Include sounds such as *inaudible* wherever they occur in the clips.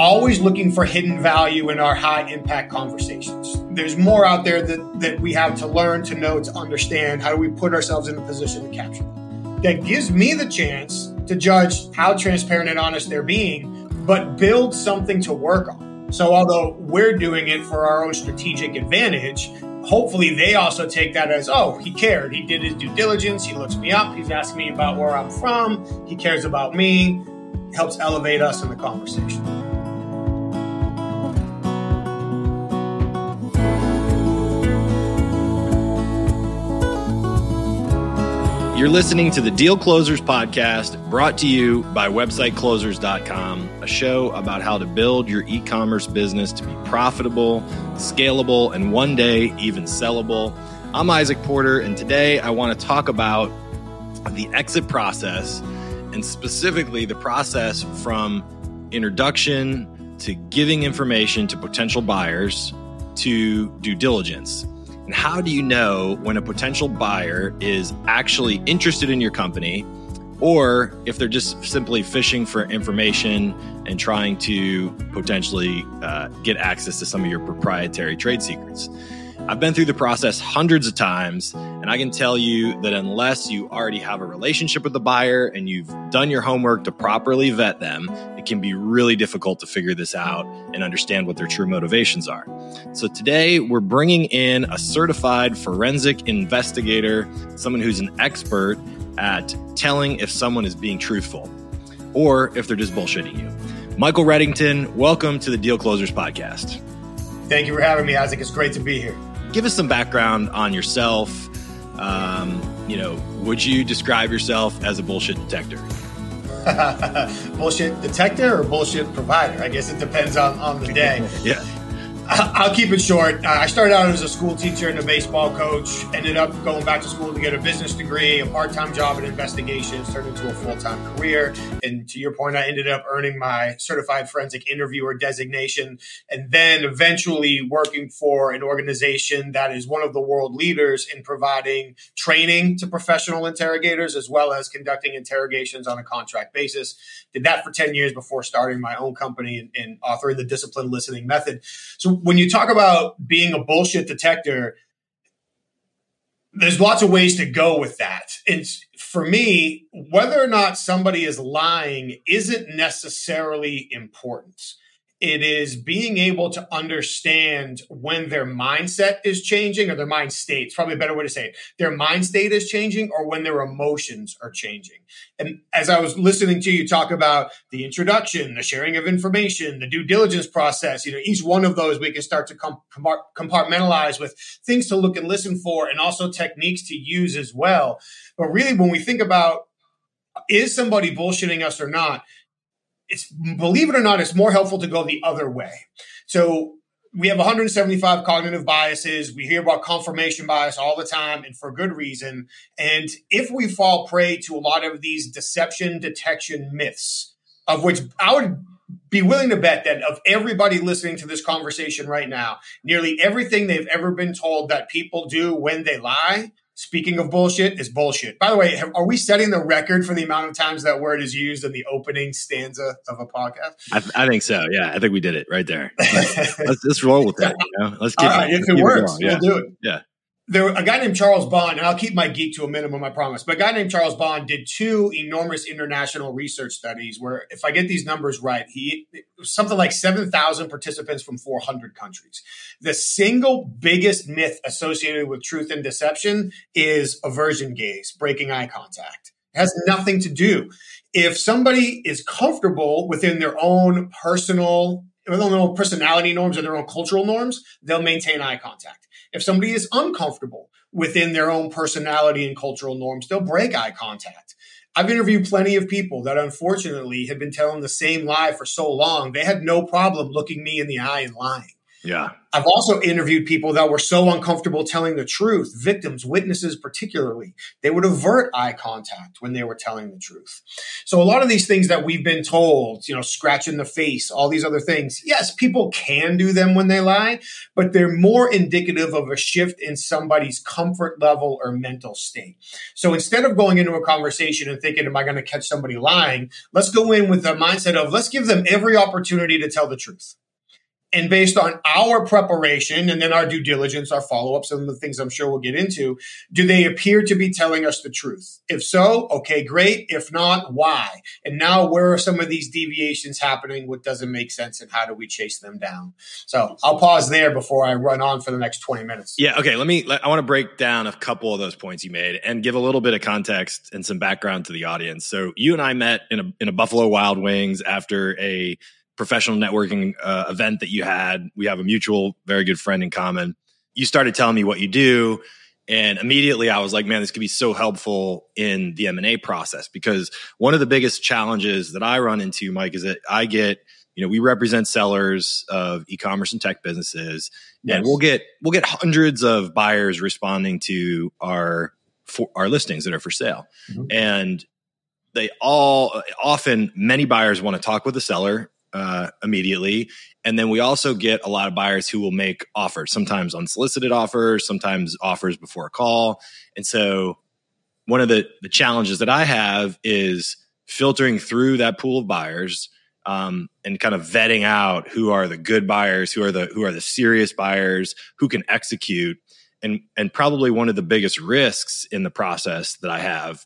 always looking for hidden value in our high impact conversations. There's more out there that, that we have to learn, to know, to understand. How do we put ourselves in a position to capture that? That gives me the chance to judge how transparent and honest they're being, but build something to work on. So, although we're doing it for our own strategic advantage, hopefully they also take that as, oh, he cared. He did his due diligence. He looks me up. He's asking me about where I'm from. He cares about me. Helps elevate us in the conversation. You're listening to the Deal Closers podcast brought to you by websiteclosers.com, a show about how to build your e commerce business to be profitable, scalable, and one day even sellable. I'm Izach Porter, and today I want to talk about the exit process and specifically the process from introduction to giving information to potential buyers to due diligence. And how do you know when a potential buyer is actually interested in your company or if they're just simply fishing for information and trying to potentially uh, get access to some of your proprietary trade secrets? I've been through the process hundreds of times, and I can tell you that unless you already have a relationship with the buyer and you've done your homework to properly vet them, it can be really difficult to figure this out and understand what their true motivations are. So today, we're bringing in a certified forensic investigator, someone who's an expert at telling if someone is being truthful or if they're just bullshitting you. Michael Reddington, welcome to the Deal Closers Podcast. Thank you for having me, Izach. It's great to be here give us some background on yourself. Um, you know, would you describe yourself as a bullshit detector? *laughs* bullshit detector or bullshit provider? I guess it depends on, on the day. *laughs* yeah. I'll keep it short. Uh, I started out as a school teacher and a baseball coach. Ended up going back to school to get a business degree, a part-time job in investigations, turned into a full-time career. And to your point, I ended up earning my certified forensic interviewer designation, and then eventually working for an organization that is one of the world leaders in providing training to professional interrogators as well as conducting interrogations on a contract basis. Did that for ten years before starting my own company and, and authoring the disciplined listening method. So when you talk about being a bullshit detector, there's lots of ways to go with that. It's for me, whether or not somebody is lying isn't necessarily important. It is being able to understand when their mindset is changing or their mind state. It's probably a better way to say it. Their mind state is changing or when their emotions are changing. And as I was listening to you talk about the introduction, the sharing of information, the due diligence process, you know, each one of those we can start to compartmentalize with things to look and listen for and also techniques to use as well. But really, when we think about is somebody bullshitting us or not, it's believe it or not, it's more helpful to go the other way. So we have 175 cognitive biases. We hear about confirmation bias all the time and for good reason. And if we fall prey to a lot of these deception detection myths, of which I would be willing to bet that of everybody listening to this conversation right now, nearly everything they've ever been told that people do when they lie Speaking of bullshit, is bullshit. By the way, have, are we setting the record for the amount of times that word is used in the opening stanza of a podcast? I, I think so. Yeah, I think we did it right there. *laughs* Let's, let's, roll with that. You know? Let's keep right, it, if it works, it yeah. we'll do it. Yeah there a guy named Charles Bond, and I'll keep my geek to a minimum, I promise. But a guy named Charles Bond did two enormous international research studies where, if I get these numbers right, he something like seven thousand participants from four hundred countries. The single biggest myth associated with truth and deception is aversion gaze, breaking eye contact. It has nothing to do. If somebody is comfortable within their own personal, their own personality norms or their own cultural norms, they'll maintain eye contact if somebody is uncomfortable within their own personality and cultural norms, they'll break eye contact. I've interviewed plenty of people that unfortunately have been telling the same lie for so long, they had no problem looking me in the eye and lying. Yeah. I've also interviewed people that were so uncomfortable telling the truth, victims, witnesses, particularly. They would avert eye contact when they were telling the truth. So, a lot of these things that we've been told, you know, scratch in the face, all these other things, yes, people can do them when they lie, but they're more indicative of a shift in somebody's comfort level or mental state. So, instead of going into a conversation and thinking, am I going to catch somebody lying? Let's go in with the mindset of let's give them every opportunity to tell the truth. And based on our preparation and then our due diligence, our follow ups, and the things I'm sure we'll get into, do they appear to be telling us the truth? If so, okay, great. If not, why? And now, where are some of these deviations happening? What doesn't make sense, and how do we chase them down? So I'll pause there before I run on for the next 20 minutes. Yeah. Okay. Let me, I want to break down a couple of those points you made and give a little bit of context and some background to the audience. So you and I met in a, in a Buffalo Wild Wings after a, professional networking uh, event that you had. We have a mutual, very good friend in common. You started telling me what you do. And immediately I was like, man, this could be so helpful in the M&A process because one of the biggest challenges that I run into, Mike, is that I get, you know, we represent sellers of e-commerce and tech businesses yes. and we'll get, we'll get hundreds of buyers responding to our, for our listings that are for sale. Mm-hmm. And they all often many buyers want to talk with the seller uh, immediately. And then we also get a lot of buyers who will make offers, sometimes unsolicited offers, sometimes offers before a call. And so one of the, the challenges that I have is filtering through that pool of buyers um, and kind of vetting out who are the good buyers, who are the who are the serious buyers, who can execute. And and probably one of the biggest risks in the process that I have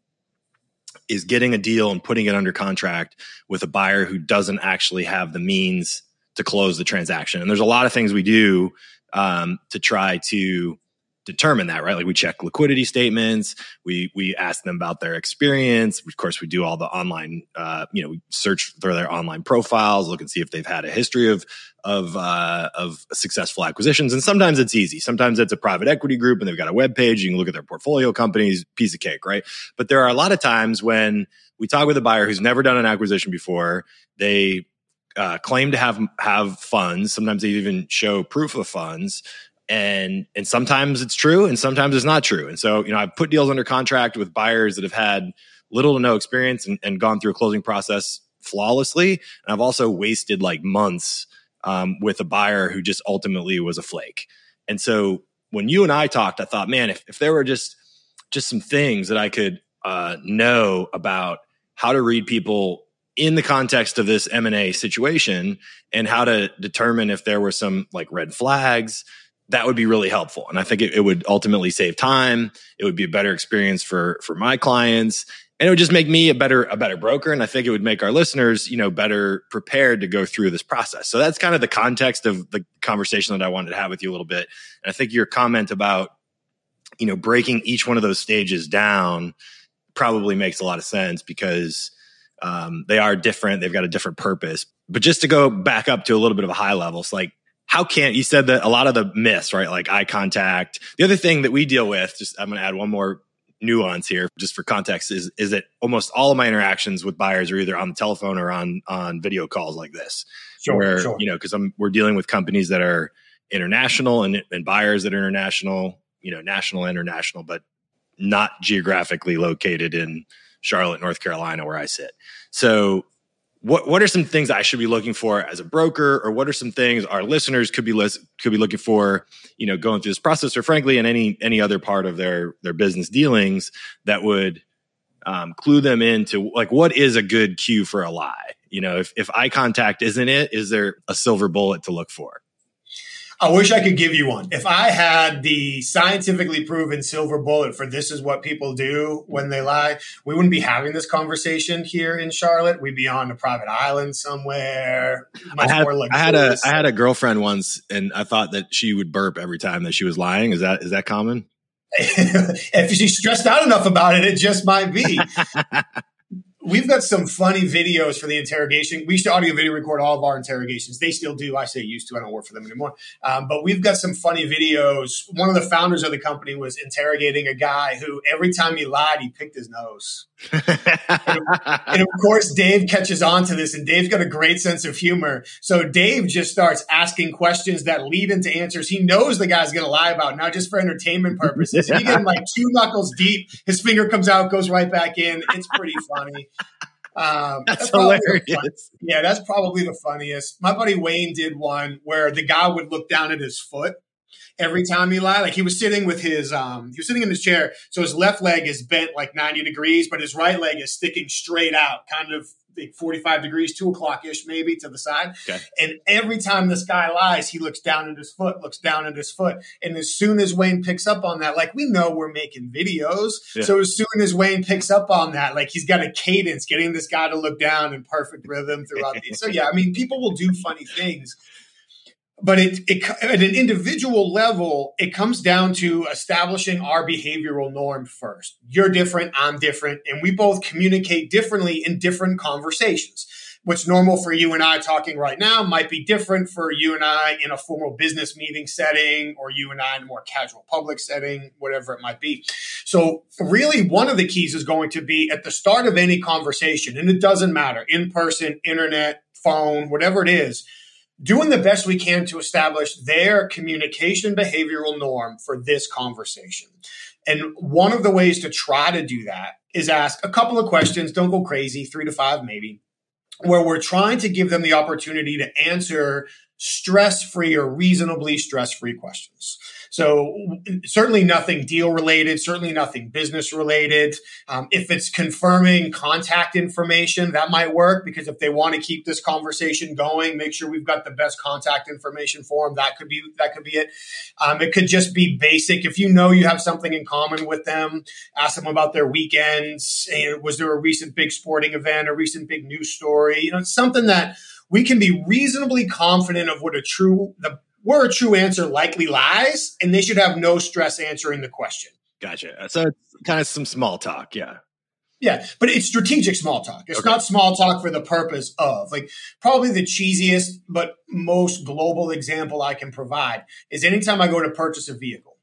is getting a deal and putting it under contract with a buyer who doesn't actually have the means to close the transaction. And there's a lot of things we do um, to try to determine that, right? Like we check liquidity statements, we we ask them about their experience. Of course, we do all the online, uh, you know, we search through their online profiles, look and see if they've had a history of of uh, of successful acquisitions. And sometimes it's easy. Sometimes it's a private equity group and they've got a web page. You can look at their portfolio companies, piece of cake, right? But there are a lot of times when we talk with a buyer who's never done an acquisition before. They uh, claim to have have funds. Sometimes they even show proof of funds, and and sometimes it's true, and sometimes it's not true. And so, you know, I've put deals under contract with buyers that have had little to no experience and, and gone through a closing process flawlessly. And I've also wasted like months um, with a buyer who just ultimately was a flake. And so when you and I talked, I thought, man, if, if there were just just some things that I could uh, know about how to read people in the context of this M&A situation and how to determine if there were some like red flags, that would be really helpful. And I think it, it would ultimately save time. It would be a better experience for, for my clients. And it would just make me a better a better broker. And i think it would make our listeners you know better prepared to go through this process. So that's kind of the context of the conversation that i wanted to have with you a little bit. And i think your comment about you know breaking each one of those stages down probably makes a lot of sense because um, they are different. They've got a different purpose. But just to go back up to a little bit of a high level it's like how can you said that a lot of the myths right like eye contact the other thing that we deal with just i'm going to add one more nuance here, just for context, is is that almost all of my interactions with buyers are either on the telephone or on on video calls like this. Sure, where sure. you know, because I'm we're dealing with companies that are international and, and buyers that are international, you know, national, international, but not geographically located in Charlotte, North Carolina, where I sit. So what what are some things I should be looking for as a broker, or what are some things our listeners could be list, could be looking for, you know, going through this process, or frankly, in any any other part of their their business dealings that would um, clue them into like what is a good cue for a lie? You know, if if eye contact isn't it, is there a silver bullet to look for? I wish I could give you one. If I had the scientifically proven silver bullet for this is what people do when they lie, we wouldn't be having this conversation here in Charlotte. We'd be on a private island somewhere. I had, I had a I had a girlfriend once, and I thought that she would burp every time that she was lying. Is that is that common? *laughs* if she's stressed out enough about it, it just might be. *laughs* we've got some funny videos for the interrogation. We used to audio video record all of our interrogations. They still do. I say used to. I don't work for them anymore. Um, but we've got some funny videos. One of the founders of the company was interrogating a guy who every time he lied, he picked his nose. and, and, of course, Dave catches on to this, and Dave's got a great sense of humor. So Dave just starts asking questions that lead into answers he knows the guy's going to lie about, not just for entertainment purposes. He get him like two knuckles deep. His finger comes out, goes right back in. It's pretty funny. Um, that's, that's hilarious. Yeah, that's probably the funniest. My buddy Wayne did one where the guy would look down at his foot every time he lied. Like he was sitting with his, um, he was sitting in his chair, so his left leg is bent like ninety degrees, but his right leg is sticking straight out, kind of like 45 degrees, two o'clock ish, maybe to the side. Okay. And every time this guy lies, he looks down at his foot, looks down at his foot. And as soon as Wayne picks up on that, like we know we're making videos. Yeah. So as soon as Wayne picks up on that, like he's got a cadence getting this guy to look down in perfect rhythm throughout the. So yeah, I mean, people will do funny things but it, it, at an individual level, it comes down to establishing our behavioral norm first. You're different, I'm different, and we both communicate differently in different conversations. What's normal for you and I talking right now might be different for you and I in a formal business meeting setting or you and I in a more casual public setting, whatever it might be. So, really, one of the keys is going to be at the start of any conversation, and it doesn't matter in person, internet, phone, whatever it is doing the best we can to establish their communication behavioral norm for this conversation. And one of the ways to try to do that is ask a couple of questions. Don't go crazy, three to five maybe, where we're trying to give them the opportunity to answer stress free or reasonably stress free questions. So certainly nothing deal related, certainly nothing business related. Um, if it's confirming contact information, that might work because if they want to keep this conversation going, make sure we've got the best contact information for them. That could be that could be it. Um, it could just be basic. If you know you have something in common with them, ask them about their weekends. Was there a recent big sporting event, a recent big news story? You know, something that we can be reasonably confident of what a true the where a true answer likely lies, and they should have no stress answering the question. Gotcha. Uh, so it's kind of some small talk, yeah. Yeah, but it's strategic small talk. It's okay. not small talk for the purpose of. Like, probably the cheesiest but most global example I can provide is anytime I go to purchase a vehicle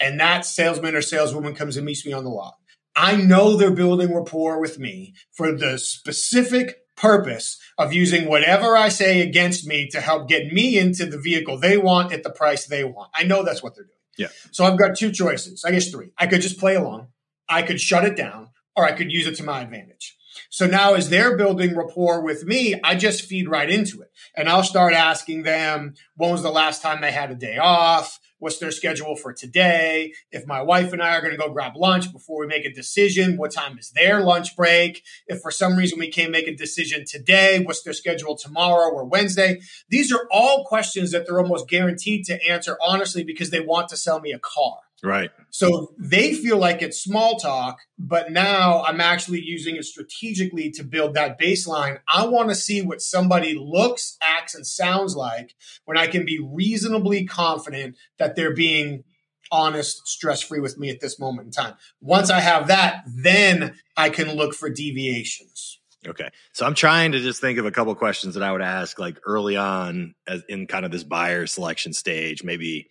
and that salesman or saleswoman comes and meets me on the lot, I know they're building rapport with me for the specific purpose of using whatever I say against me to help get me into the vehicle they want at the price they want. I know that's what they're doing. Yeah. So I've got two choices. I guess three. I could just play along, I could shut it down, or I could use it to my advantage. So now as they're building rapport with me, I just feed right into it. And I'll start asking them, when was the last time they had a day off? What's their schedule for today? If my wife and I are going to go grab lunch before we make a decision, what time is their lunch break? If for some reason we can't make a decision today, what's their schedule tomorrow or Wednesday? These are all questions that they're almost guaranteed to answer honestly because they want to sell me a car. Right. So they feel like it's small talk, but now I'm actually using it strategically to build that baseline. I want to see what somebody looks, acts, and sounds like when I can be reasonably confident that they're being honest, stress free with me at this moment in time. Once I have that, then I can look for deviations. Okay. So I'm trying to just think of a couple questions that I would ask like early on as in kind of this buyer selection stage, maybe,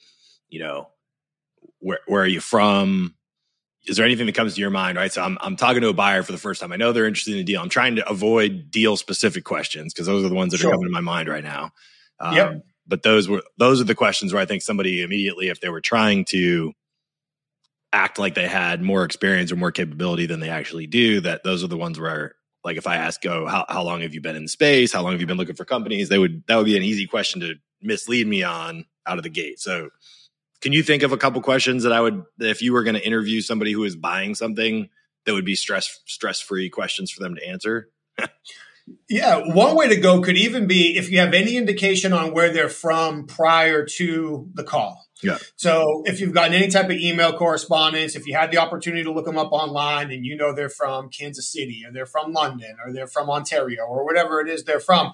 you know, where where are you from? Is there anything that comes to your mind? Right. So I'm I'm talking to a buyer for the first time. I know they're interested in a deal. I'm trying to avoid deal specific questions because those are the ones that sure. are coming to my mind right now. Um, yep. But those were those are the questions where I think somebody immediately, if they were trying to act like they had more experience or more capability than they actually do, that those are the ones where like if I ask, oh, how, how long have you been in space? How long have you been looking for companies? They would that would be an easy question to mislead me on out of the gate. So can you think of a couple questions that I would, if you were going to interview somebody who is buying something, that would be stress stress free questions for them to answer? *laughs* yeah, one way to go could even be if you have any indication on where they're from prior to the call. Yeah. So if you've gotten any type of email correspondence, if you had the opportunity to look them up online and you know they're from Kansas City or they're from London or they're from Ontario or whatever it is they're from,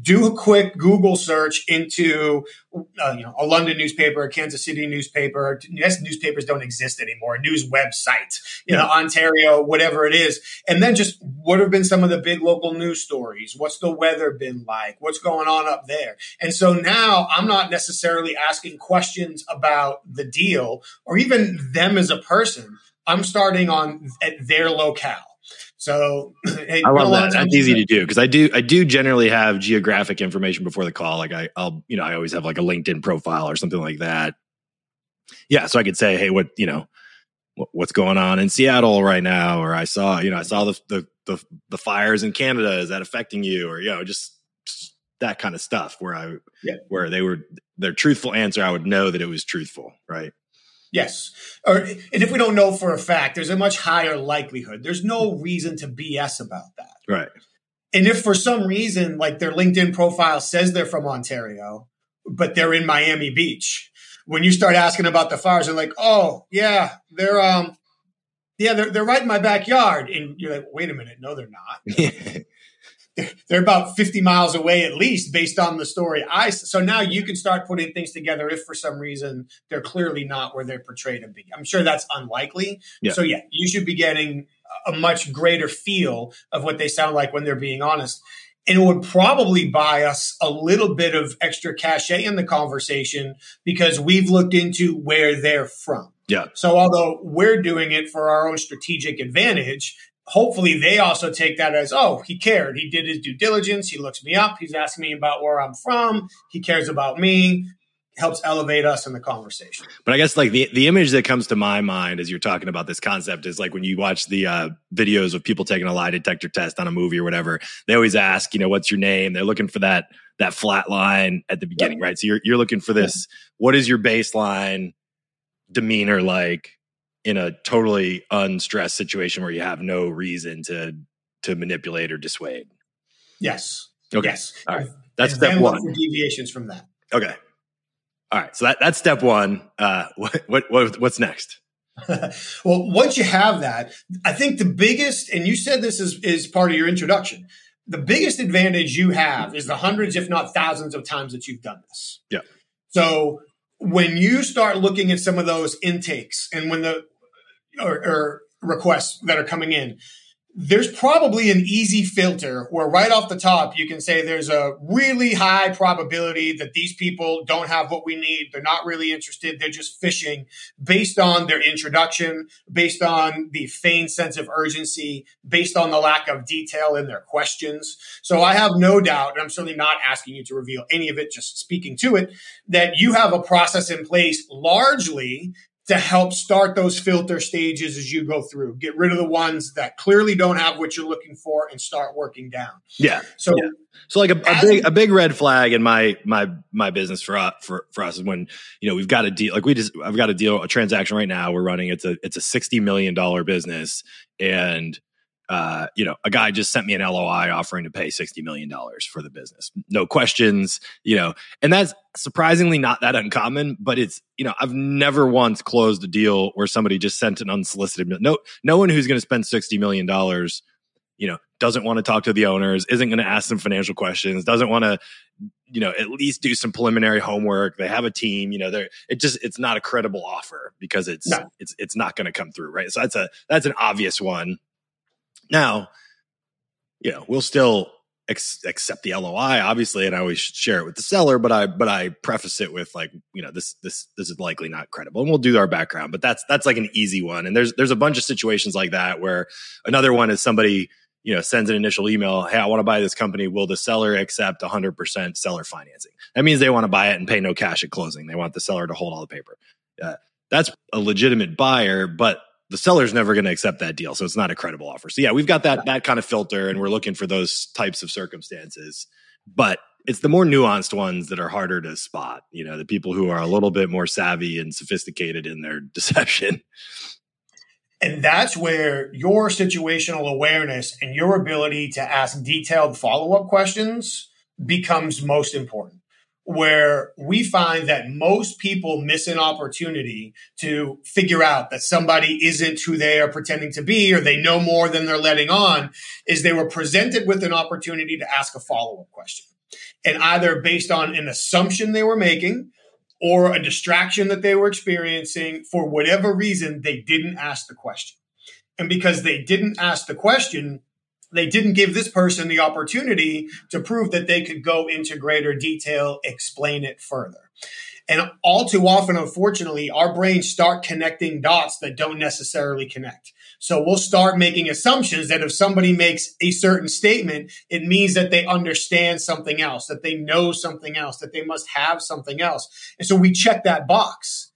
do a quick Google search into uh, you know a London newspaper, a Kansas City newspaper. Yes, newspapers don't exist anymore. A news website, you know, Ontario, whatever it is, and then just what have been some of the big local news stories? What's the weather been like? What's going on up there? And so now I'm not necessarily asking questions about the deal or even them as a person. I'm starting on at their locale. So *clears throat* hey, I love that. That's easy to do because I do I do generally have geographic information before the call. Like I, I'll you know I always have like a LinkedIn profile or something like that. Yeah, so I could say, hey, what you know, what's going on in Seattle right now, or I saw you know I saw the the the, the fires in Canada. Is that affecting you, or you know just that kind of stuff where I yeah. where they were their truthful answer, I would know that it was truthful, right? Yes. Or, and if we don't know for a fact, there's a much higher likelihood. There's no reason to BS about that. Right. And if for some reason, like their LinkedIn profile says they're from Ontario, but they're in Miami Beach, when you start asking about the fires, they're like, oh, yeah, they're, um, yeah, they're, they're right in my backyard. And you're like, wait a minute. No, they're not. *laughs* they're about 50 miles away at least based on the story i so now you can start putting things together if for some reason they're clearly not where they're portrayed to be i'm sure that's unlikely yeah. so yeah you should be getting a much greater feel of what they sound like when they're being honest and it would probably buy us a little bit of extra cachet in the conversation because we've looked into where they're from yeah. So although we're doing it for our own strategic advantage, hopefully they also take that as oh he cared. He did his due diligence. He looks me up. He's asking me about where i'm from. He cares about me. Helps elevate us in the conversation. But i guess like the, the image that comes to my mind as you're talking about this concept is like when you watch the uh, videos of people taking a lie detector test on a movie or whatever they always ask you know what's your name? They're looking for that that flat line at the beginning right? So you're, you're looking for this what is your baseline demeanor like in a totally unstressed situation where you have no reason to to manipulate or dissuade. Yes. Okay. Yes. All right. That's and step one. For deviations from that. Okay. All right. So that, that's step one. Uh, *laughs* what, what, what what's next? *laughs* well, once you have that, I think the biggest, and you said this is, is part of your introduction. The biggest advantage you have is the hundreds, if not thousands, of times that you've done this. Yeah. So when you start looking at some of those intakes and when the or, or requests that are coming in. There's probably an easy filter where right off the top you can say there's a really high probability that these people don't have what we need. They're not really interested. They're just fishing based on their introduction based on the feigned sense of urgency based on the lack of detail in their questions. So i have no doubt and i'm certainly not asking you to reveal any of it just speaking to it that you have a process in place largely to help start those filter stages as you go through. Get rid of the ones that clearly don't have what you're looking for and start working down. Yeah. So yeah. So like a, a big a big red flag in my my my business for us for, for us is when you know we've got a deal like we just I've got a deal a transaction right now we're running it's a it's a sixty million dollar business and uh, you know, a guy just sent me an LOI offering to pay $60 million for the business. No questions, you know, and that's surprisingly not that uncommon, but it's, you know, I've never once closed a deal where somebody just sent an unsolicited, no, no one who's going to spend $60 million, you know, doesn't want to talk to the owners, isn't going to ask them financial questions, doesn't want to, you know, at least do some preliminary homework. They have a team, you know, they're, it just, it's not a credible offer because it's, no. it's, it's not going to come through. Right. So that's a, that's an obvious one now, you know, we'll still ex- accept the LOI, obviously, and I always share it with the seller, but I but I preface it with like, you know, this this this is likely not credible, and we'll do our background. But that's that's like an easy one, and there's there's a bunch of situations like that where another one is somebody you know sends an initial email hey i want to buy this company. Will the seller accept 100% seller financing? That means they want to buy it and pay no cash at closing. They want the seller to hold all the paper. Uh, that's a legitimate buyer but the seller's never going to accept that deal. So it's not a credible offer. So yeah, we've got that that kind of filter and we're looking for those types of circumstances. But it's the more nuanced ones that are harder to spot, you know, the people who are a little bit more savvy and sophisticated in their *laughs* deception. And that's where your situational awareness and your ability to ask detailed follow up questions becomes most important where we find that most people miss an opportunity to figure out that somebody isn't who they are pretending to be or they know more than they're letting on is they were presented with an opportunity to ask a follow-up question And either based on an assumption they were making or a distraction that they were experiencing, for whatever reason, they didn't ask the question. And because they didn't ask the question, they didn't give this person the opportunity to prove that they could go into greater detail, explain it further. And all too often, unfortunately, our brains start connecting dots that don't necessarily connect. So we'll start making assumptions that if somebody makes a certain statement, it means that they understand something else, that they know something else, that they must have something else. And so we check that box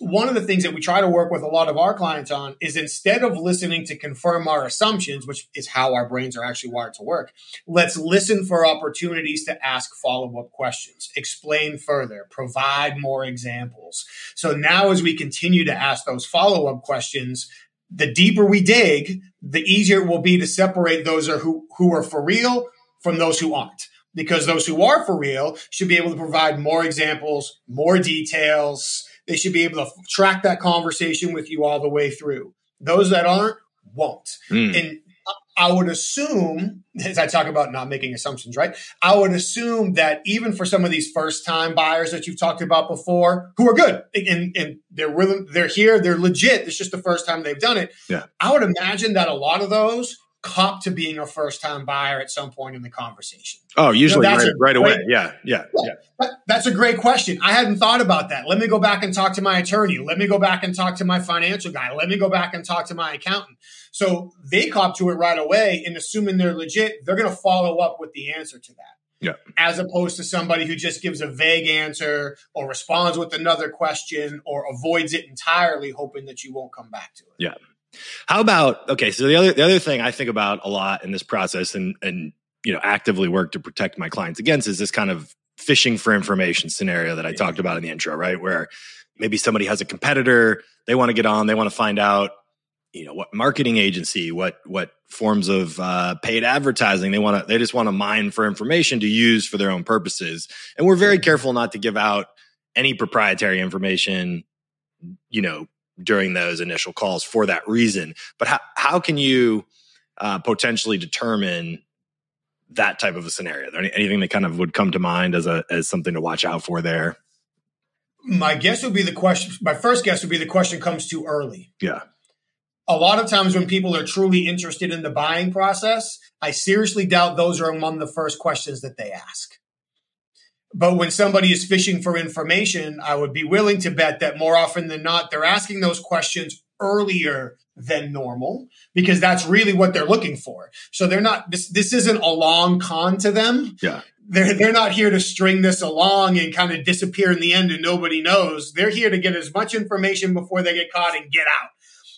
one of the things that we try to work with a lot of our clients on is instead of listening to confirm our assumptions, which is how our brains are actually wired to work, let's listen for opportunities to ask follow up questions, explain further, provide more examples. So now, as we continue to ask those follow up questions, the deeper we dig, the easier it will be to separate those who, who are for real from those who aren't because those who are for real should be able to provide more examples, more details, they should be able to track that conversation with you all the way through. Those that aren't won't. Mm. And I would assume, *laughs* as I talk about not making assumptions, right? I would assume that even for some of these first time buyers that you've talked about before, who are good and, and they're willing, they're here, they're legit. It's just the first time they've done it. Yeah. I would imagine that a lot of those cop to being a first time buyer at some point in the conversation? Oh, usually you know, right, right away. Yeah, yeah, yeah. yeah. that's a great question. I hadn't thought about that. Let me go back and talk to my attorney. Let me go back and talk to my financial guy. Let me go back and talk to my accountant. So they cop to it right away and assuming they're legit, they're going to follow up with the answer to that. Yeah. As opposed to somebody who just gives a vague answer or responds with another question or avoids it entirely, hoping that you won't come back to it. Yeah. How about okay? So the other the other thing I think about a lot in this process and and you know actively work to protect my clients against is this kind of fishing for information scenario that I talked about in the intro, right? Where maybe somebody has a competitor, they want to get on, they want to find out, you know, what marketing agency, what what forms of uh, paid advertising they want to, they just want to mine for information to use for their own purposes, and we're very careful not to give out any proprietary information, you know, during those initial calls for that reason. But how, how can you uh, potentially determine that type of a scenario? There anything that kind of would come to mind as a as something to watch out for there? My guess would be the question. My first guess would be the question comes too early. Yeah. A lot of times when people are truly interested in the buying process, I seriously doubt those are among the first questions that they ask. But when somebody is fishing for information, I would be willing to bet that more often than not, they're asking those questions earlier than normal because that's really what they're looking for. So they're not this this isn't a long con to them. Yeah. They're they're not here to string this along and kind of disappear in the end and nobody knows. They're here to get as much information before they get caught and get out.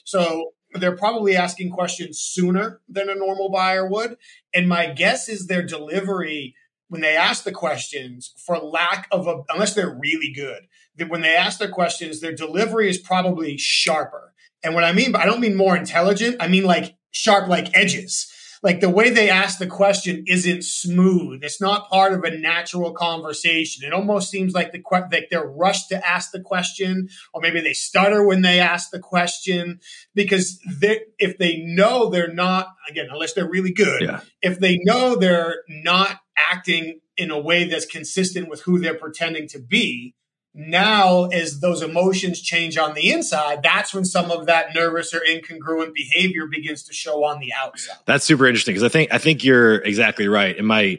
So they're probably asking questions sooner than a normal buyer would. And my guess is their delivery when they ask the questions, for lack of a, unless they're really good, that when they ask their questions, their delivery is probably sharper. And what I mean, I don't mean more intelligent. I mean like sharp, like edges. Like the way they ask the question isn't smooth. It's not part of a natural conversation. It almost seems like the like they're rushed to ask the question, or maybe they stutter when they ask the question because they, if they know they're not again, unless they're really good, yeah. if they know they're not acting in a way that's consistent with who they're pretending to be. Now, as those emotions change on the inside, that's when some of that nervous or incongruent behavior begins to show on the outside. That's super interesting because I think I think you're exactly right. And my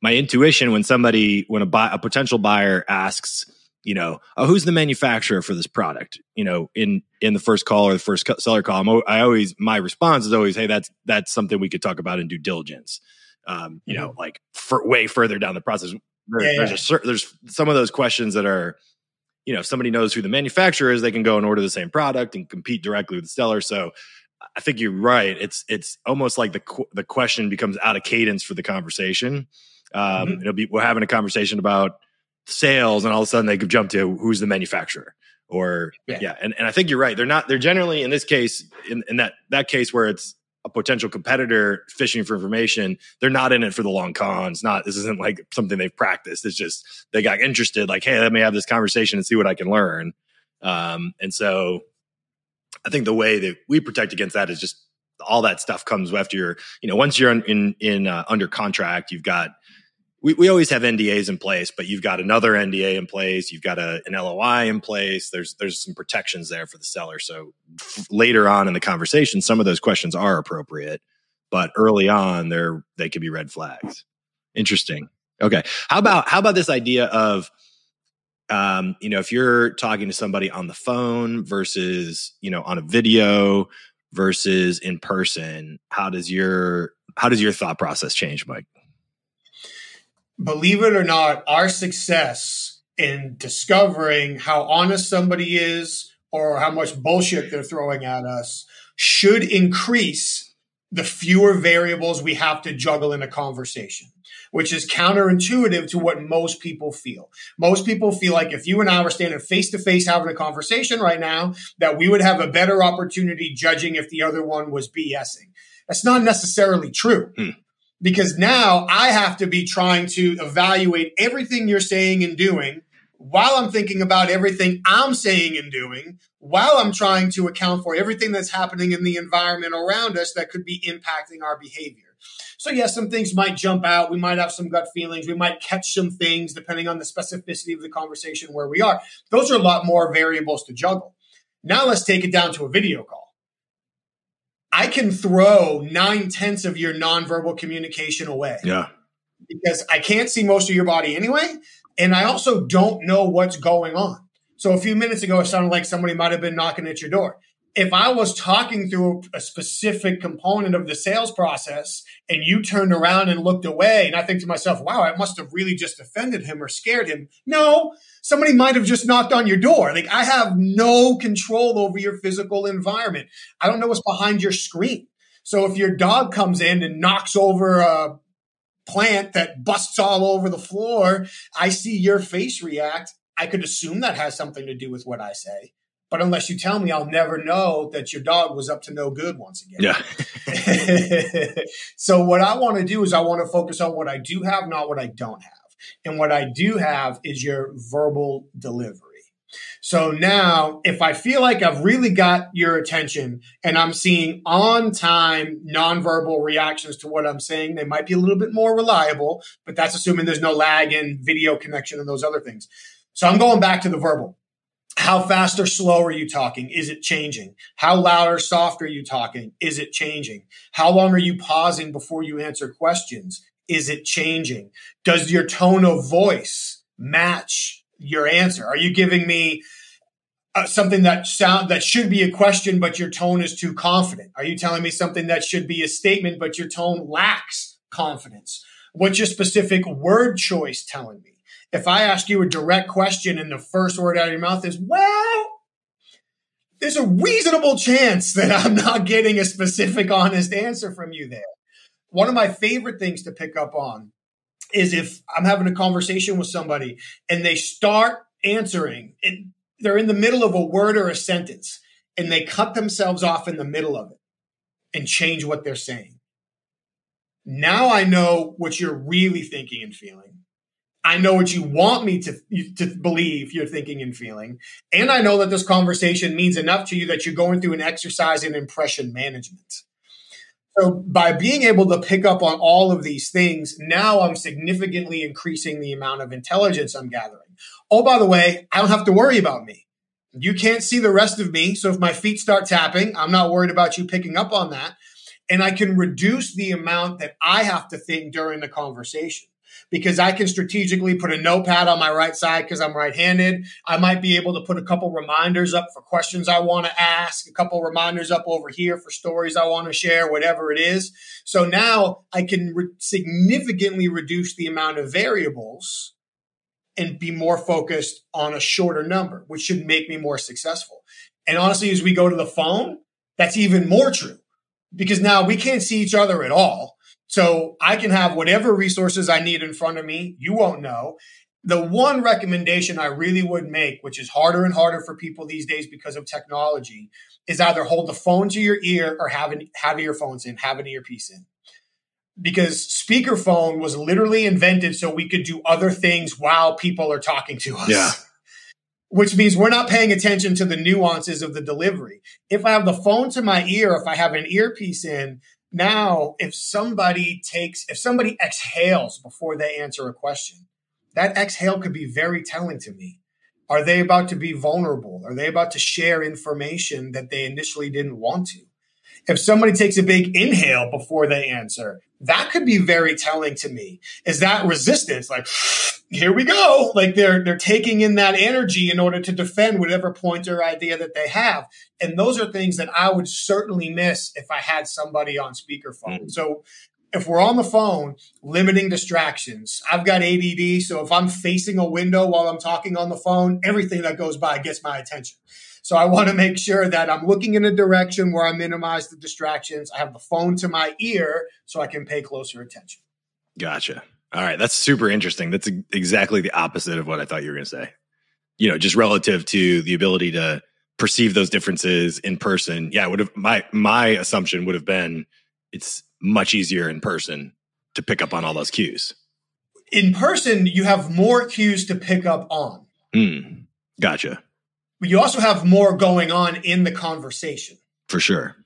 my intuition when somebody when a buy, a potential buyer asks, you know, oh, who's the manufacturer for this product? You know, in in the first call or the first seller call, i always my response is always, hey, that's that's something we could talk about in due diligence um, you mm-hmm. know, like for way further down the process. There, yeah, there's yeah. a there's some of those questions that are, you know, if somebody knows who the manufacturer is, they can go and order the same product and compete directly with the seller. So I think you're right. It's it's almost like the the question becomes out of cadence for the conversation. Um, mm-hmm. It'll be we're having a conversation about sales, and all of a sudden they could jump to who's the manufacturer or yeah, yeah. And, and I think you're right. They're not. They're generally in this case in, in that that case where it's a potential competitor fishing for information, they're not in it for the long cons. Not this isn't like something they've practiced. It's just they got interested, like, hey, let me have this conversation and see what I can learn. Um, and so I think the way that we protect against that is just all that stuff comes after you're, you know, once you're in in, uh, under contract, you've got we, we always have NDAs in place, but you've got another NDA in place. You've got a, an LOI in place. There's there's some protections there for the seller. So f- later on in the conversation, some of those questions are appropriate, but early on, they're they could be red flags. Interesting. Okay. How about how about this idea of um, you know, if you're talking to somebody on the phone versus, you know, on a video versus in person, how does your how does your thought process change, Mike? Believe it or not, our success in discovering how honest somebody is or how much bullshit they're throwing at us should increase the fewer variables we have to juggle in a conversation, which is counterintuitive to what most people feel. Most people feel like if you and I were standing face to face having a conversation right now, that we would have a better opportunity judging if the other one was BSing. That's not necessarily true. Hmm because now I have to be trying to evaluate everything you're saying and doing while I'm thinking about everything I'm saying and doing, while I'm trying to account for everything that's happening in the environment around us that could be impacting our behavior. So, yes, some things might jump out. We might have some gut feelings. We might catch some things depending on the specificity of the conversation where we are. Those are a lot more variables to juggle. Now, let's take it down to a video call. I can throw nine tenths of your nonverbal communication away. Yeah. Because I can't see most of your body anyway. And I also don't know what's going on. So a few minutes ago, it sounded like somebody might have been knocking at your door if I was talking through a specific component of the sales process and you turned around and looked away, and I think to myself, wow, I must have really just offended him or scared him. No, somebody might have just knocked on your door. Like I have no control over your physical environment. I don't know what's behind your screen. So if your dog comes in and knocks over a plant that busts all over the floor, I see your face react. I could assume that has something to do with what I say. But unless you tell me, I'll never know that your dog was up to no good once again. Yeah. *laughs* so what I want to do is I want to focus on what I do have, not what I don't have. And what I do have is your verbal delivery. So now, if I feel like I've really got your attention and I'm seeing on time nonverbal reactions to what I'm saying, they might be a little bit more reliable, but that's assuming there's no lag in video connection and those other things. So I'm going back to the verbal. How fast or slow are you talking? Is it changing? How loud or soft are you talking? Is it changing? How long are you pausing before you answer questions? Is it changing? Does your tone of voice match your answer? Are you giving me uh, something that sound that should be a question, but your tone is too confident? Are you telling me something that should be a statement, but your tone lacks confidence? What's your specific word choice telling me? If I ask you a direct question and the first word out of your mouth is, well, there's a reasonable chance that I'm not getting a specific, honest answer from you there. One of my favorite things to pick up on is if I'm having a conversation with somebody and they start answering, and they're in the middle of a word or a sentence, and they cut themselves off in the middle of it and change what they're saying. Now I know what you're really thinking and feeling. I know what you want me to, to believe you're thinking and feeling. And I know that this conversation means enough to you that you're going through an exercise in impression management. So by being able to pick up on all of these things, now I'm significantly increasing the amount of intelligence I'm gathering. Oh, by the way, I don't have to worry about me. You can't see the rest of me. So if my feet start tapping, I'm not worried about you picking up on that. And I can reduce the amount that I have to think during the conversation because I can strategically put a notepad on my right side because I'm right handed. I might be able to put a couple reminders up for questions I want to ask, a couple reminders up over here for stories I want to share, whatever it is. So now I can re- significantly reduce the amount of variables and be more focused on a shorter number, which should make me more successful. And honestly, as we go to the phone, that's even more true because now we can't see each other at all. So I can have whatever resources I need in front of me. You won't know. The one recommendation I really would make, which is harder and harder for people these days because of technology, is either hold the phone to your ear or have, an, have earphones in, have an earpiece in. Because speakerphone was literally invented so we could do other things while people are talking to us. Yeah *laughs* which means we're not paying attention to the nuances of the delivery. If I have the phone to my ear, if I have an earpiece in, now if somebody takes, if somebody exhales before they answer a question, that exhale could be very telling to me. Are they about to be vulnerable? Are they about to share information that they initially didn't want to? If somebody takes a big inhale before they answer, that could be very telling to me. Is that resistance? Like, *sighs* here we go. Like they're they're taking in that energy in order to defend whatever point or idea that they have. And those are things that I would certainly miss if I had somebody on speakerphone. Mm-hmm. So if we're on the phone, limiting distractions. I've got ADD, so if I'm facing a window while I'm talking on the phone, everything that goes by gets my attention. So I want to make sure that I'm looking in a direction where I minimize the distractions. I have the phone to my ear so I can pay closer attention. Gotcha. All right, that's super interesting. That's exactly the opposite of what I thought you were going to say. You know, just relative to the ability to perceive those differences in person. Yeah, would have my my assumption would have been it's much easier in person to pick up on all those cues. In person, you have more cues to pick up on. Mm, gotcha. But you also have more going on in the conversation. For sure.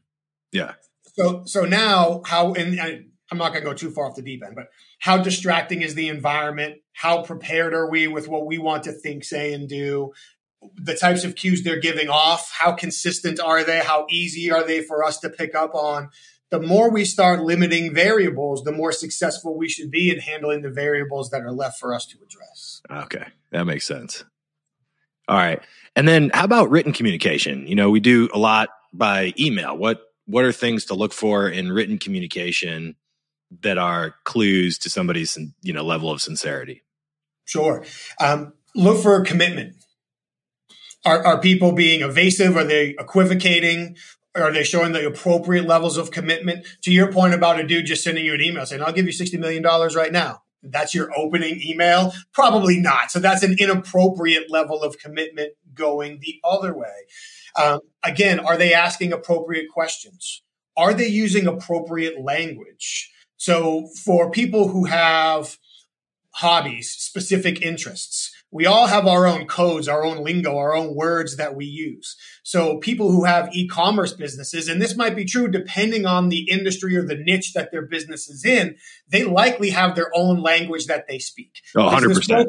Yeah. So so now how and I, I'm not going to go too far off the deep end, but how distracting is the environment? How prepared are we with what we want to think, say, and do? The types of cues they're giving off, how consistent are they? How easy are they for us to pick up on? the more we start limiting variables, the more successful we should be in handling the variables that are left for us to address. Okay, that makes sense. All right. And then how about written communication? You know, we do a lot by email. What what are things to look for in written communication that are clues to somebody's you know level of sincerity? Sure. Um, look for commitment. Are, are people being evasive? Are they equivocating? are they showing the appropriate levels of commitment? To your point about a dude just sending you an email saying, I'll give you $60 million right now. That's your opening email? Probably not. So that's an inappropriate level of commitment going the other way. Um, again, are they asking appropriate questions? Are they using appropriate language? So for people who have hobbies, specific interests, we all have our own codes, our own lingo, our own words that we use. So people who have e-commerce businesses, and this might be true depending on the industry or the niche that their business is in, they likely have their own language that they speak. Oh, 100%.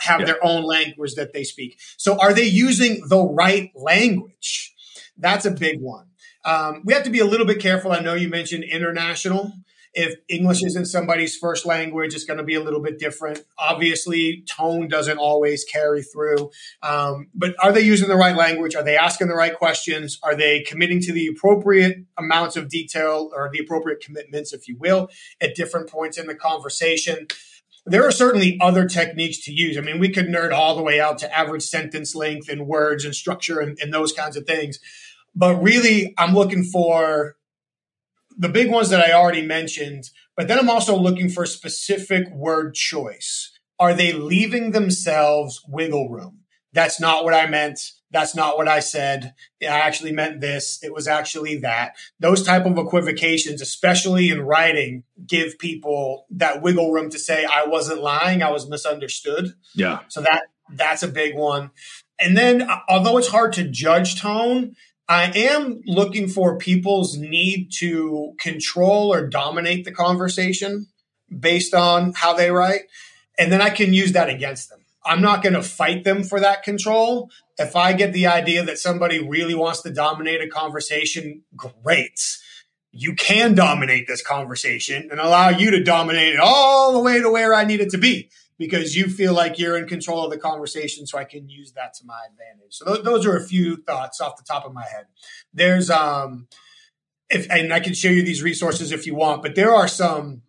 Have yeah. their own language that they speak. So are they using the right language? That's a big one. Um, we have to be a little bit careful. I know you mentioned international. If English isn't somebody's first language, it's going to be a little bit different. Obviously, tone doesn't always carry through. Um, but are they using the right language? Are they asking the right questions? Are they committing to the appropriate amounts of detail or the appropriate commitments, if you will, at different points in the conversation? there are certainly other techniques to use. I mean, we could nerd all the way out to average sentence length and words and structure and, and, those kinds of things. But really, I'm looking for the big ones that I already mentioned, but then I'm also looking for specific word choice. Are they leaving themselves wiggle room? That's not what I meant. That's not what I said. I actually meant this. It was actually that. Those type of equivocations, especially in writing, give people that wiggle room to say, I wasn't lying. I was misunderstood. Yeah. So that, that's a big one. And then, although it's hard to judge tone, I am looking for people's need to control or dominate the conversation based on how they write. And then I can use that against them. I'm not going to fight them for that control. If I get the idea that somebody really wants to dominate a conversation, great. You can dominate this conversation and allow you to dominate it all the way to where I need it to be because you feel like you're in control of the conversation. So I can use that to my advantage. So th- those are a few thoughts off the top of my head. There's, um, if, and I can show you these resources if you want, but there are some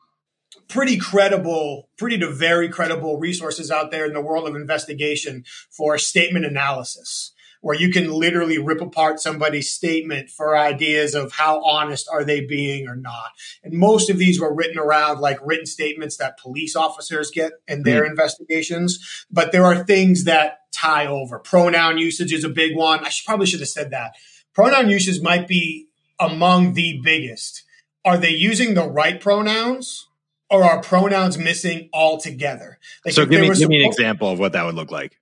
pretty credible, pretty to very credible resources out there in the world of investigation for statement analysis where you can literally rip apart somebody's statement for ideas of how honest are they being or not. And most of these were written around like written statements that police officers get in their mm. investigations. But there are things that tie over. Pronoun usage is a big one. I should, probably should have said that. Pronoun usage might be among the biggest. Are they using the right pronouns? Or are pronouns missing altogether? Like so, give me, give me an example of what that would look like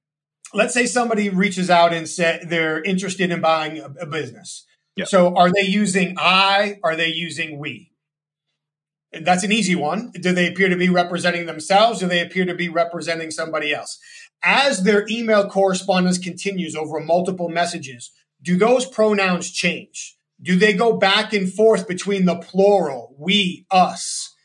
let's say somebody reaches out and said they're interested in buying a, a business. Yep. So are they using I? Are they using we? And that's an easy one. Do they appear to be representing themselves? Do they appear to be representing somebody else? As their email correspondence continues over multiple messages, do those pronouns change? Do they go back and forth between the plural, we, us,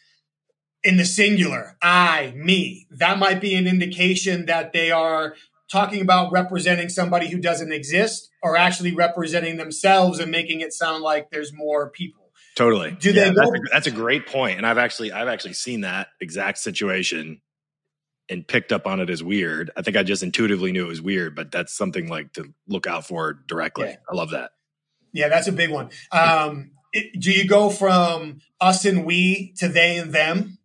in the singular, I, me? That might be an indication that they are talking about representing somebody who doesn't exist or actually representing themselves and making it sound like there's more people. Totally. Do yeah, they go- that's, a, that's a great point. And I've actually I've actually seen that exact situation and picked up on it as weird. I think I just intuitively knew it was weird, but that's something like to look out for directly. Yeah. I love that. Yeah, that's a big one. Um, it, do you go from us and we to they and them?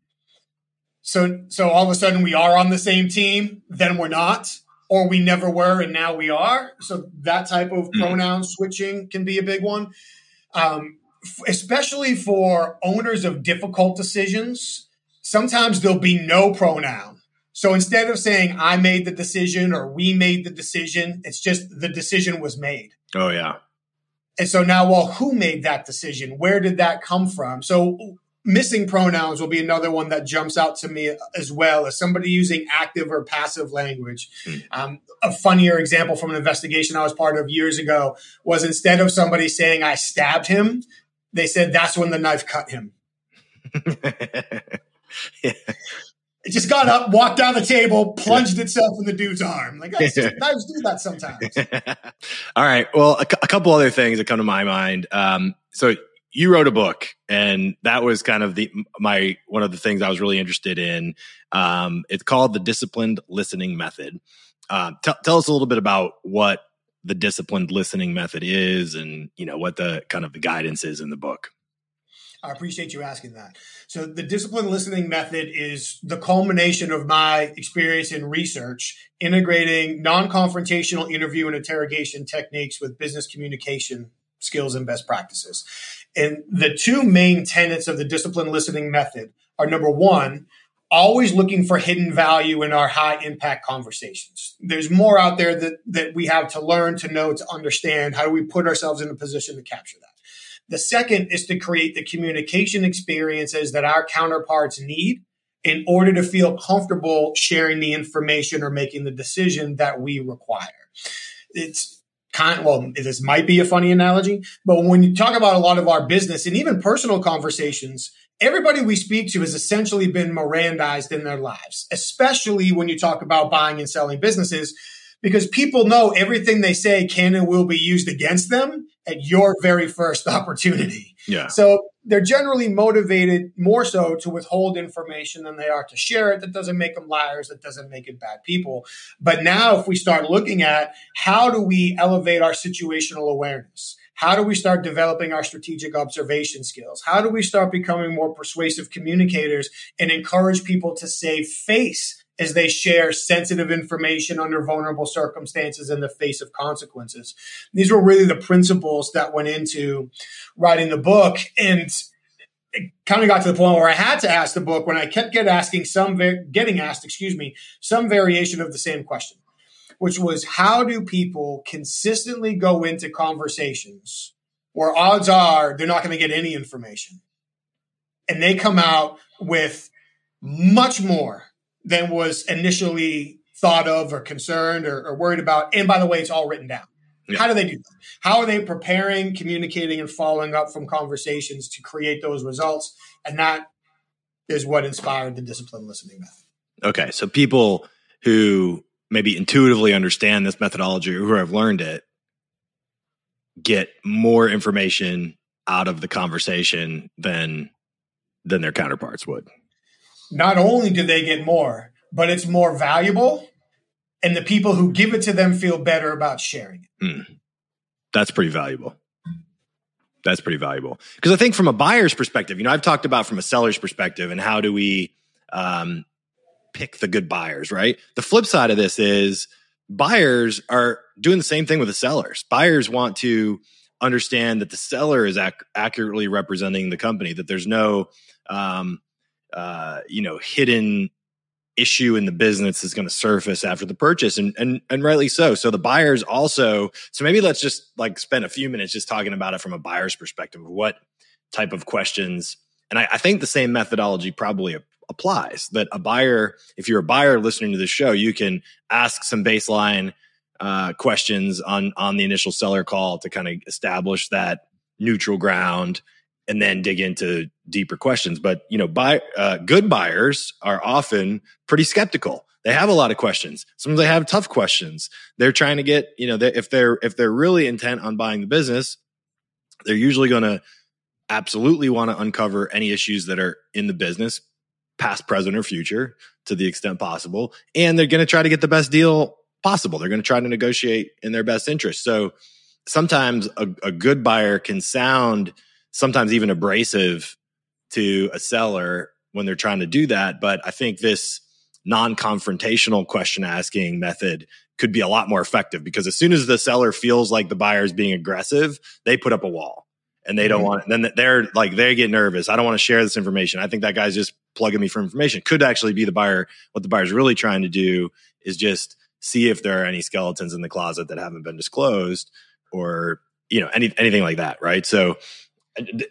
So, so all of a sudden we are on the same team, then we're not, or we never were and now we are. So that type of mm-hmm. pronoun switching can be a big one. Um, especially for owners of difficult decisions, sometimes there'll be no pronoun. So instead of saying I made the decision or we made the decision, it's just the decision was made. Oh, yeah. And so now, well, who made that decision? Where did that come from? So missing pronouns will be another one that jumps out to me as well as somebody using active or passive language. Mm. Um, a funnier example from an investigation I was part of years ago was instead of somebody saying I stabbed him, they said that's when the knife cut him. *laughs* yeah. It just got up, walked down the table, plunged itself in the dude's arm. Like knives do that sometimes. *laughs* All right. Well, a, a, couple other things that come to my mind. Um, so you wrote a book, and that was kind of the my one of the things I was really interested in. Um, it's called the Disciplined Listening Method. Uh, t- tell us a little bit about what the disciplined listening method is and you know what the kind of the guidance is in the book i appreciate you asking that so the disciplined listening method is the culmination of my experience in research integrating non-confrontational interview and interrogation techniques with business communication skills and best practices and the two main tenets of the disciplined listening method are number one always looking for hidden value in our high impact conversations. There's more out there that, that we have to learn, to know, to understand. How do we put ourselves in a position to capture that? The second is to create the communication experiences that our counterparts need in order to feel comfortable sharing the information or making the decision that we require. It's kind of, well, this might be a funny analogy, but when you talk about a lot of our business and even personal conversations, everybody we speak to has essentially been Mirandized in their lives, especially when you talk about buying and selling businesses, because people know everything they say can and will be used against them at your very first *laughs* opportunity. Yeah. So they're generally motivated more so to withhold information than they are to share it. That doesn't make them liars. That doesn't make it bad people. But now, if we start looking at how do we elevate our situational awareness? How do we start developing our strategic observation skills? How do we start becoming more persuasive communicators and encourage people to save face as they share sensitive information under vulnerable circumstances in the face of consequences? These were really the principles that went into writing the book. And it kind of got to the point where I had to ask the book when I kept get asking some, getting asked, excuse me, some variation of the same question which was how do people consistently go into conversations where odds are they're not going to get any information and they come out with much more than was initially thought of or concerned or, or worried about and by the way it's all written down yeah. How do they do that? How are they preparing, communicating, and following up from conversations to create those results? And that is what inspired the discipline listening method. Okay. So people who maybe intuitively understand this methodology or who have learned it get more information out of the conversation than than their counterparts would. Not only do they get more, but it's more valuable and the people who give it to them feel better about sharing it. Mm. That's pretty valuable. That's pretty valuable. Because I think from a buyer's perspective, you know, I've talked about from a seller's perspective and how do we um, pick the good buyers, right? The flip side of this is buyers are doing the same thing with the sellers. Buyers want to understand that the seller is ac- accurately representing the company, that there's no, um, uh, you know, hidden issue in the business is going to surface after the purchase and, and and rightly so. So the buyers also so maybe let's just like spend a few minutes just talking about it from a buyer's perspective what type of questions And I, I think the same methodology probably applies that a buyer, if you're a buyer listening to the show, you can ask some baseline uh, questions on on the initial seller call to kind of establish that neutral ground and then dig into deeper questions. But you know, buy uh, good buyers are often pretty skeptical. They have a lot of questions. Sometimes they have tough questions. They're trying to get you know they, if they're if they're really intent on buying the business, they're usually going to absolutely want to uncover any issues that are in the business, past, present, or future, to the extent possible, and they're going to try to get the best deal possible. They're going to try to negotiate in their best interest. So sometimes a, a good buyer can sound sometimes even abrasive to a seller when they're trying to do that. But I think this non confrontational question asking method could be a lot more effective because as soon as the seller feels like the buyer is being aggressive, they put up a wall and they don't mm-hmm. want, then they're like, they get nervous. I don't want to share this information. I think that guy's just plugging me for information. Could actually be the buyer. What the buyer's really trying to do is just see if there are any skeletons in the closet that haven't been disclosed or, you know, any, anything like that. Right. So,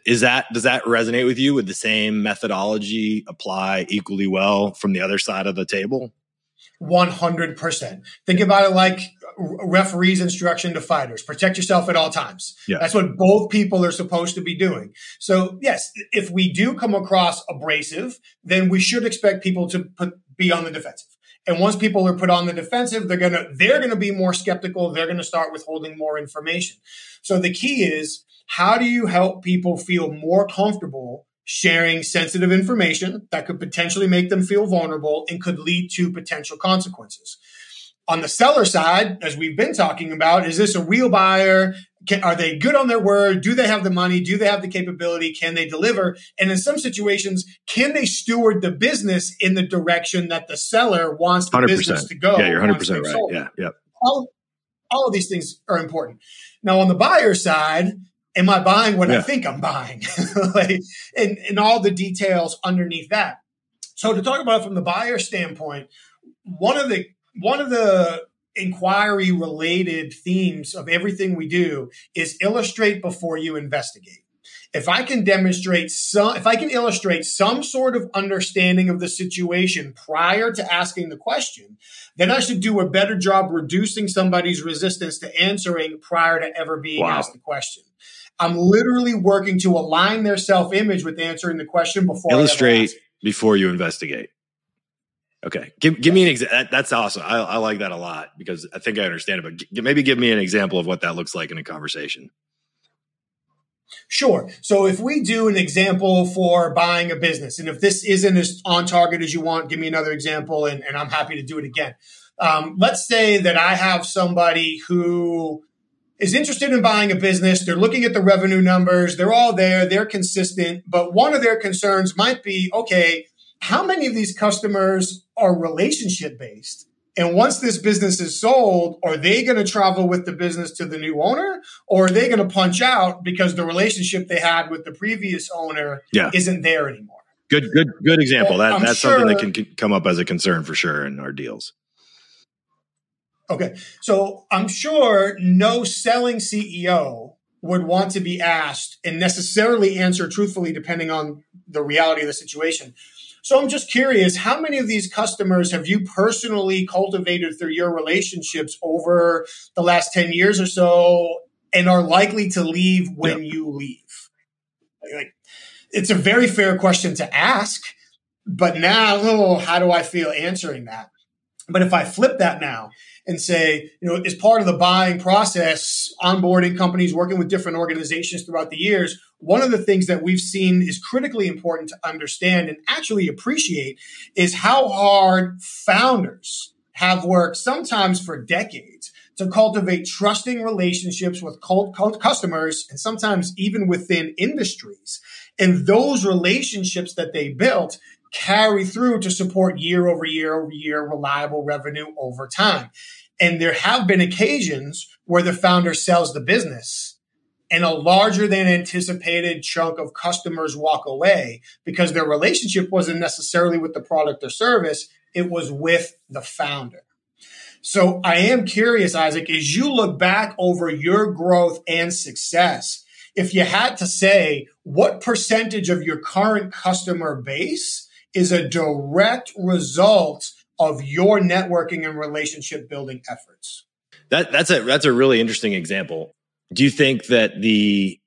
is that does that resonate with you? Would the same methodology apply equally well from the other side of the table? 100%. Think about it like referees instruction to fighters protect yourself at all times yeah. that's what both people are supposed to be doing so yes if we do come across abrasive then we should expect people to put, be on the defensive and once people are put on the defensive they're to they're going to be more skeptical they're going to start withholding more information so the key is how do you help people feel more comfortable sharing sensitive information that could potentially make them feel vulnerable and could lead to potential consequences? On the seller side, as we've been talking about, is this a real buyer? Can, are they good on their word? Do they have the money? Do they have the capability? Can they deliver? And in some situations, can they steward the business in the direction that the seller wants the 100%. business to go? Yeah, you're 100% right. Yeah, yeah. All, all of these things are important. Now, on the buyer side, am I buying what yeah. I think I'm buying? *laughs* like, and, and all the details underneath that. So to talk about it from the buyer standpoint, one of the one of the inquiry related themes of everything we do is illustrate before you investigate. If I can demonstrate some, if I can illustrate some sort of understanding of the situation prior to asking the question, then I should do a better job reducing somebody's resistance to answering prior to ever being wow. asked the question. I'm literally working to align their self image with answering the question before illustrate before you investigate. Okay, give give me an example. That, that's awesome. I, I, like that a lot because I think I understand it. But g- maybe give me an example of what that looks like in a conversation. Sure. So if we do an example for buying a business, and if this isn't as on target as you want, give me another example, and, and I'm happy to do it again. Um, let's say that I have somebody who is interested in buying a business. They're looking at the revenue numbers. They're all there. They're consistent. But one of their concerns might be, okay, how many of these customers are relationship based? And once this business is sold, are they going to travel with the business to the new owner or are they going to punch out because the relationship they had with the previous owner yeah. isn't there anymore? Good, good, good example. That, that's sure, something that can come up as a concern for sure in our deals. Okay. So I'm sure no selling CEO would want to be asked and necessarily answer truthfully, depending on the reality of the situation. So I'm just curious, how many of these customers have you personally cultivated through your relationships over the last 10 years or so and are likely to leave when you leave? Like, it's a very fair question to ask, but now, oh, how do I feel answering that? But if I flip that now and say, you know, as part of the buying process, onboarding companies, working with different organizations throughout the years, one of the things that we've seen is critically important to understand and actually appreciate is how hard founders have worked sometimes for decades to cultivate trusting relationships with customers and sometimes even within industries. And those relationships that they built carry through to support year over year over year reliable revenue over time. And there have been occasions where the founder sells the business and a larger than anticipated chunk of customers walk away because their relationship wasn't necessarily with the product or service, it was with the founder. So I am curious, Izach, as you look back over your growth and success, if you had to say what percentage of your current customer base is a direct result of your networking and relationship building efforts. That that's a that's a really interesting example. Do you think that the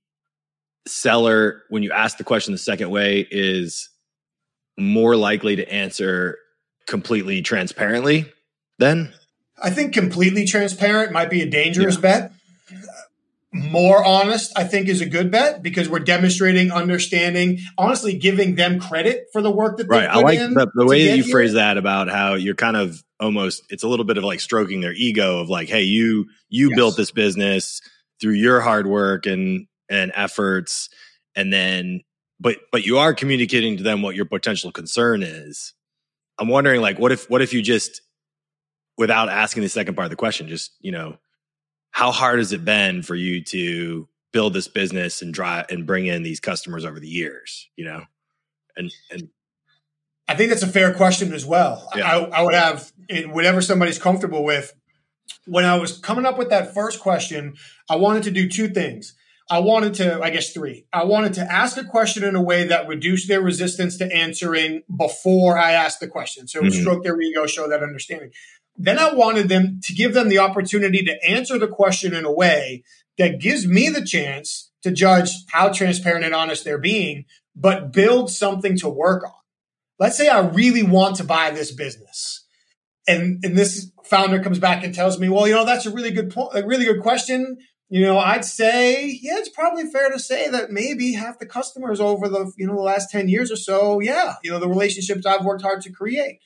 seller, when you ask the question the second way, is more likely to answer completely transparently then? I think completely transparent might be a dangerous yeah. bet more honest, I think, is a good bet because we're demonstrating understanding, honestly, giving them credit for the work that they're doing. right. I like the, the way that you here. phrase that about how you're kind of almost it's a little bit of like stroking their ego of like, hey, you you yes. built this business through your hard work and and efforts, and then but but you are communicating to them what your potential concern is. I'm wondering, like, what if what if you just without asking the second part of the question, just you know how hard has it been for you to build this business and drive and bring in these customers over the years you know and and i think that's a fair question as well yeah. I, I would have whatever somebody's comfortable with when i was coming up with that first question i wanted to do two things I wanted to, I guess, three. I wanted to ask a question in a way that reduced their resistance to answering before I asked the question. So mm-hmm. stroke their ego, show that understanding. Then I wanted them to give them the opportunity to answer the question in a way that gives me the chance to judge how transparent and honest they're being, but build something to work on. Let's say I really want to buy this business. And, and this founder comes back and tells me, well, you know, that's a really good point, a really good question. You know, I'd say, yeah, it's probably fair to say that maybe half the customers over the, you know, the last 10 years or so, yeah, you know, the relationships I've worked hard to create.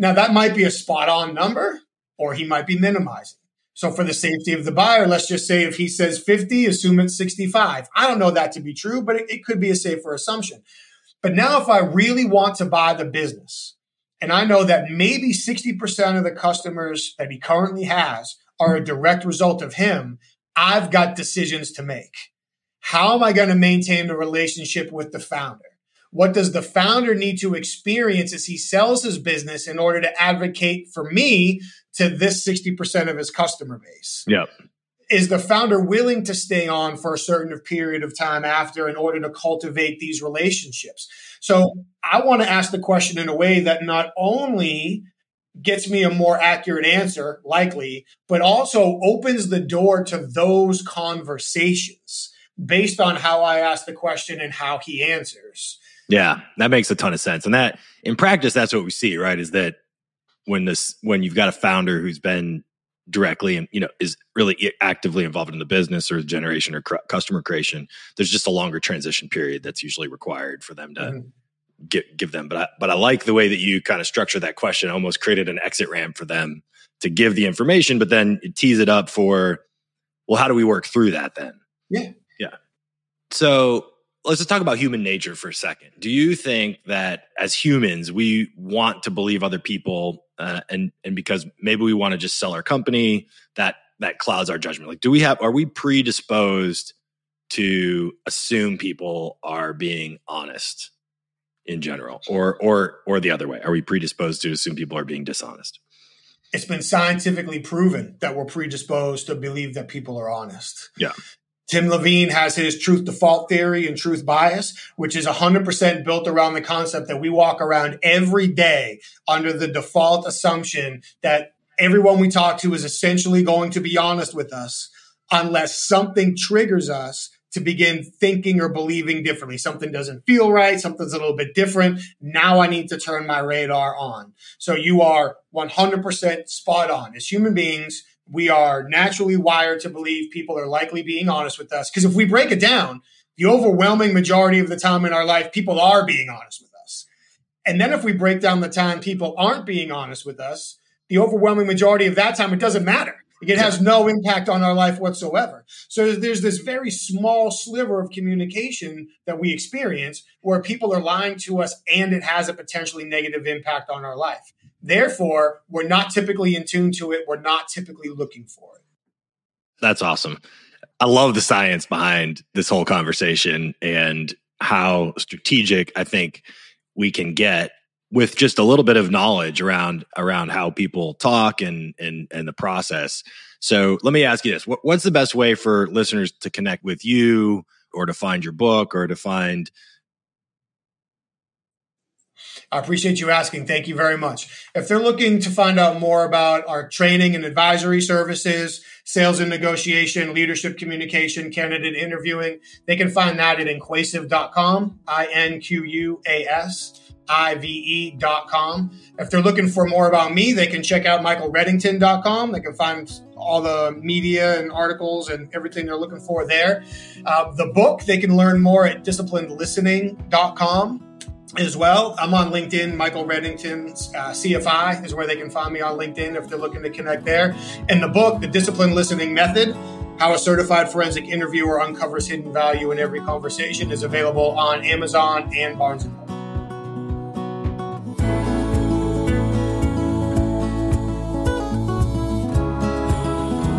Now, that might be a spot on number, or he might be minimizing. So, for the safety of the buyer, let's just say if he says 50, assume it's 65. I don't know that to be true, but it, it could be a safer assumption. But now, if I really want to buy the business, and I know that maybe 60% of the customers that he currently has are a direct result of him, I've got decisions to make. How am I going to maintain the relationship with the founder? What does the founder need to experience as he sells his business in order to advocate for me to this 60% of his customer base? Yep. Is the founder willing to stay on for a certain period of time after in order to cultivate these relationships? So I want to ask the question in a way that not only gets me a more accurate answer, likely, but also opens the door to those conversations based on how I ask the question and how he answers. Yeah, that makes a ton of sense. And that in practice, that's what we see, right? Is that when this when you've got a founder who's been directly and you know is really actively involved in the business or generation or cr- customer creation, there's just a longer transition period that's usually required for them to mm-hmm. give give them. But I, but I like the way that you kind of structure that question, almost created an exit ramp for them to give the information, but then tease it up for, well, how do we work through that then? Yeah, yeah. So let's just talk about human nature for a second. Do you think that as humans, we want to believe other people, uh, and and because maybe we want to just sell our company, that that clouds our judgment? Like, do we have? Are we predisposed to assume people are being honest in general, or or or the other way? Are we predisposed to assume people are being dishonest? It's been scientifically proven that we're predisposed to believe that people are honest. Yeah. Tim Levine has his truth default theory and truth bias, which is 100% built around the concept that we walk around every day under the default assumption that everyone we talk to is essentially going to be honest with us unless something triggers us to begin thinking or believing differently. Something doesn't feel right. Something's a little bit different. Now I need to turn my radar on. So you are 100% spot on. As human beings, we are naturally wired to believe people are likely being honest with us. Because if we break it down, the overwhelming majority of the time in our life, people are being honest with us. And then if we break down the time people aren't being honest with us, the overwhelming majority of that time, it doesn't matter. It has no impact on our life whatsoever. So there's this very small sliver of communication that we experience where people are lying to us and it has a potentially negative impact on our life. Therefore, we're not typically in tune to it. We're not typically looking for it. That's awesome. I love the science behind this whole conversation and how strategic I think we can get with just a little bit of knowledge around around how people talk and and and the process. So let me ask you this: what, What's the best way for listeners to connect with you or to find your book or to find I appreciate you asking. Thank you very much. If they're looking to find out more about our training and advisory services, sales and negotiation, leadership communication, candidate interviewing, they can find that at inquasive.com, I N Q U A S I V E.com. If they're looking for more about me, they can check out michaelreddington.com. They can find all the media and articles and everything they're looking for there. Uh, the book, they can learn more at disciplinedlistening.com as well. I'm on LinkedIn. Michael Reddington, uh, CFI is where they can find me on LinkedIn if they're looking to connect there. And the book, The Disciplined Listening Method, How a Certified Forensic Interviewer Uncovers Hidden Value in Every Conversation, is available on Amazon and Barnes & Noble.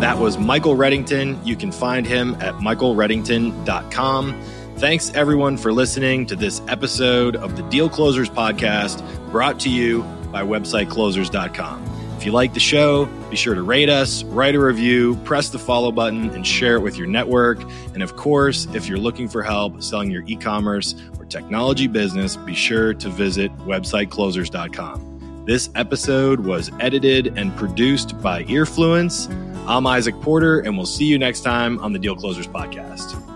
That was Michael Reddington. You can find him at michaelreddington.com. Thanks everyone for listening to this episode of the Deal Closers podcast brought to you by websiteclosers.com. If you like the show, be sure to rate us, write a review, press the follow button, and share it with your network. And of course, if you're looking for help selling your e commerce or technology business, be sure to visit websiteclosers.com. This episode was edited and produced by Earfluence. I'm Izach Porter, and we'll see you next time on the Deal Closers podcast.